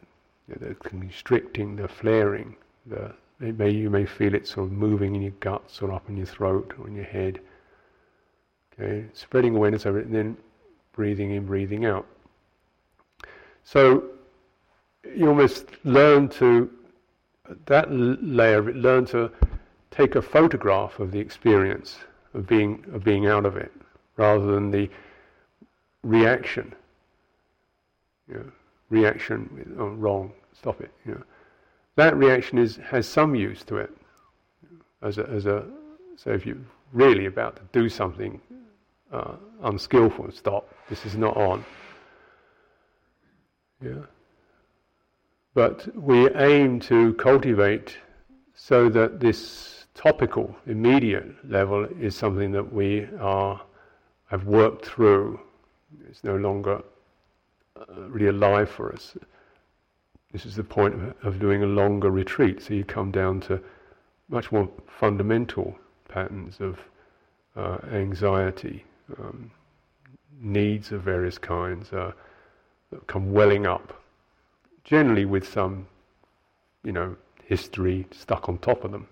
A: you know, the constricting, the flaring, the may, you may feel it sort of moving in your guts or up in your throat or in your head. Okay, spreading awareness over it, and then breathing in, breathing out. So you almost learn to that layer of it, learn to take a photograph of the experience of being of being out of it, rather than the reaction. You know, reaction, oh, wrong, stop it. You know. That reaction is has some use to it. As a, as a so if you're really about to do something uh, unskillful, stop. This is not on. Yeah but we aim to cultivate so that this topical, immediate level is something that we are have worked through. It's no longer uh, really alive for us. This is the point of, doing a longer retreat. So you come down to much more fundamental patterns of uh, anxiety, um, needs of various kinds uh, that come welling up generally with some, you know, history stuck on top of them.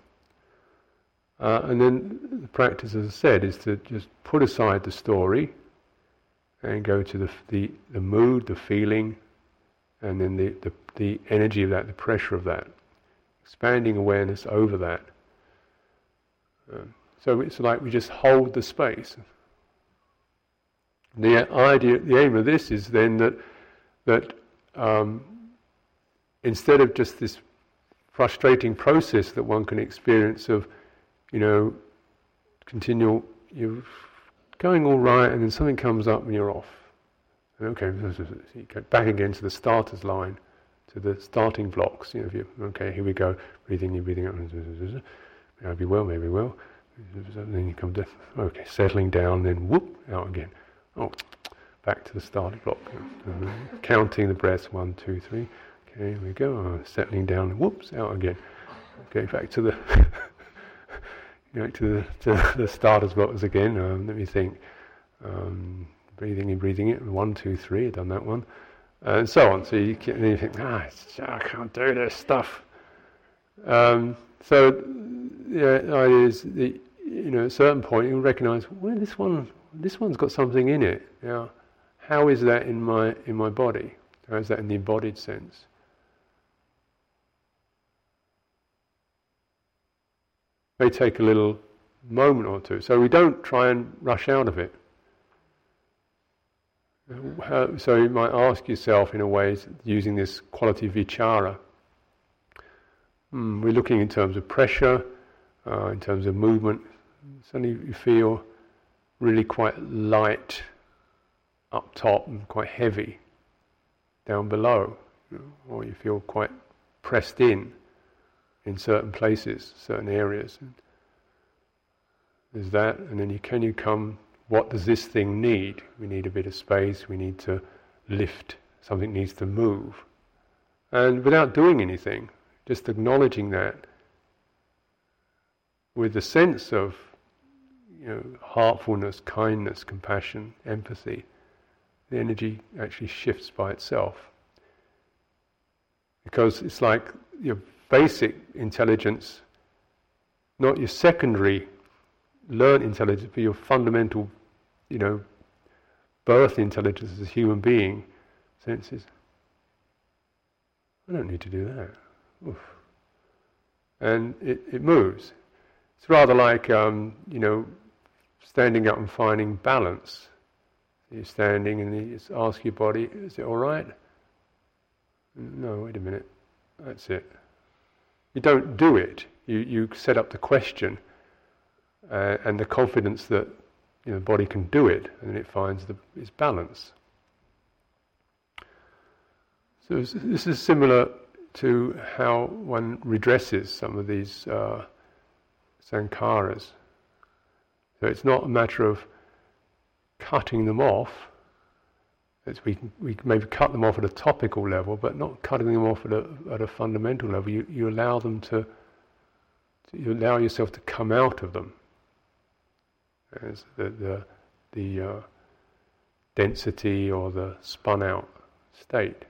A: Uh, and then the practice, as I said, is to just put aside the story and go to the, the, the mood, the feeling, and then the, the, the energy of that, the pressure of that. Expanding awareness over that. Um, so it's like we just hold the space. The idea, the aim of this is then that that um, instead of just this frustrating process that one can experience of, you know, continual, you're going all right, and then something comes up and you're off. okay, so you go back again to the starter's line, to the starting blocks. You know, if you, okay, here we go, breathing in, breathing out. Maybe well, maybe well. Then you come okay, settling down, then whoop, out again. Oh, back to the starting block. Counting the breaths, one, two, three. Okay, here we go. Settling down, whoops, out again. Okay, back to the [laughs] back to the, to [laughs] the starters blocks again. Um, let me think. Um, breathing in, breathing it. One, two, three. I've done that one, and so on. So you, can, you think, ah, I can't do this stuff. Um, so yeah, the idea is that you know, at a certain point you recognise, well, this one this one's got something in it. Yeah. How is that in my in my body? How is that in the embodied sense? May take a little moment or two. So we don't try and rush out of it. So you might ask yourself, in a way, using this quality vichara. Hmm, we're looking in terms of pressure, uh, in terms of movement. Suddenly you feel really quite light up top and quite heavy down below, or you feel quite pressed in in certain places, certain areas. There's that, and then you can you come. What does this thing need? We need a bit of space. We need to lift. Something needs to move, and without doing anything, just acknowledging that with the sense of you know, heartfulness, kindness, compassion, empathy, the energy actually shifts by itself. Because it's like your basic intelligence, not your secondary learned intelligence, but your fundamental, you know, birth intelligence as a human being senses. I don't need to do that. Oof. And it, it moves. It's rather like, um, you know, standing up and finding balance. You're standing and you ask your body, is it all right? No, wait a minute. That's it. You don't do it. You, you set up the question uh, and the confidence that you know, the body can do it and then it finds the, its balance. So this is similar to how one redresses some of these uh, sankharas. So it's not a matter of cutting them off. We, we maybe cut them off at a topical level, but not cutting them off at a, at a fundamental level. You, you allow them to, you allow yourself to come out of them. As the, the, the uh, density or the spun out state.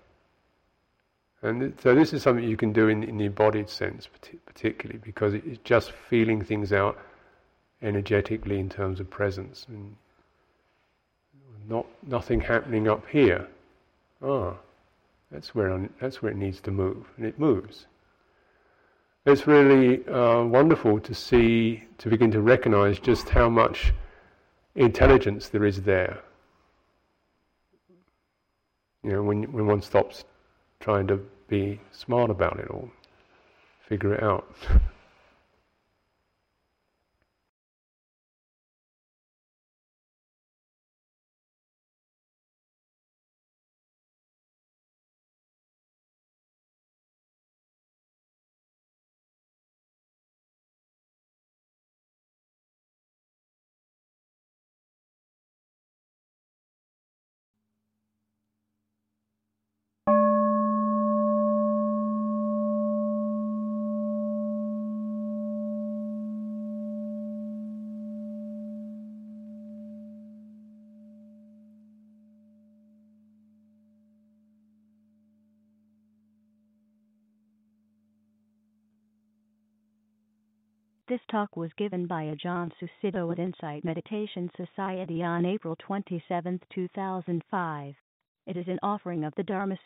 A: And so this is something you can do in, in the embodied sense, particularly because it's just feeling things out energetically in terms of presence. And not nothing happening up here. Ah, that's where that's where it needs to move, and it moves. It's really uh, wonderful to see, to begin to recognize just how much intelligence there is there. You know, when when one stops trying to be smart about it or figure it out. [laughs]
B: talk was given by Ajahn Sucitto at Insight Meditation Society on April 27, 2005. It is an offering of the Dharma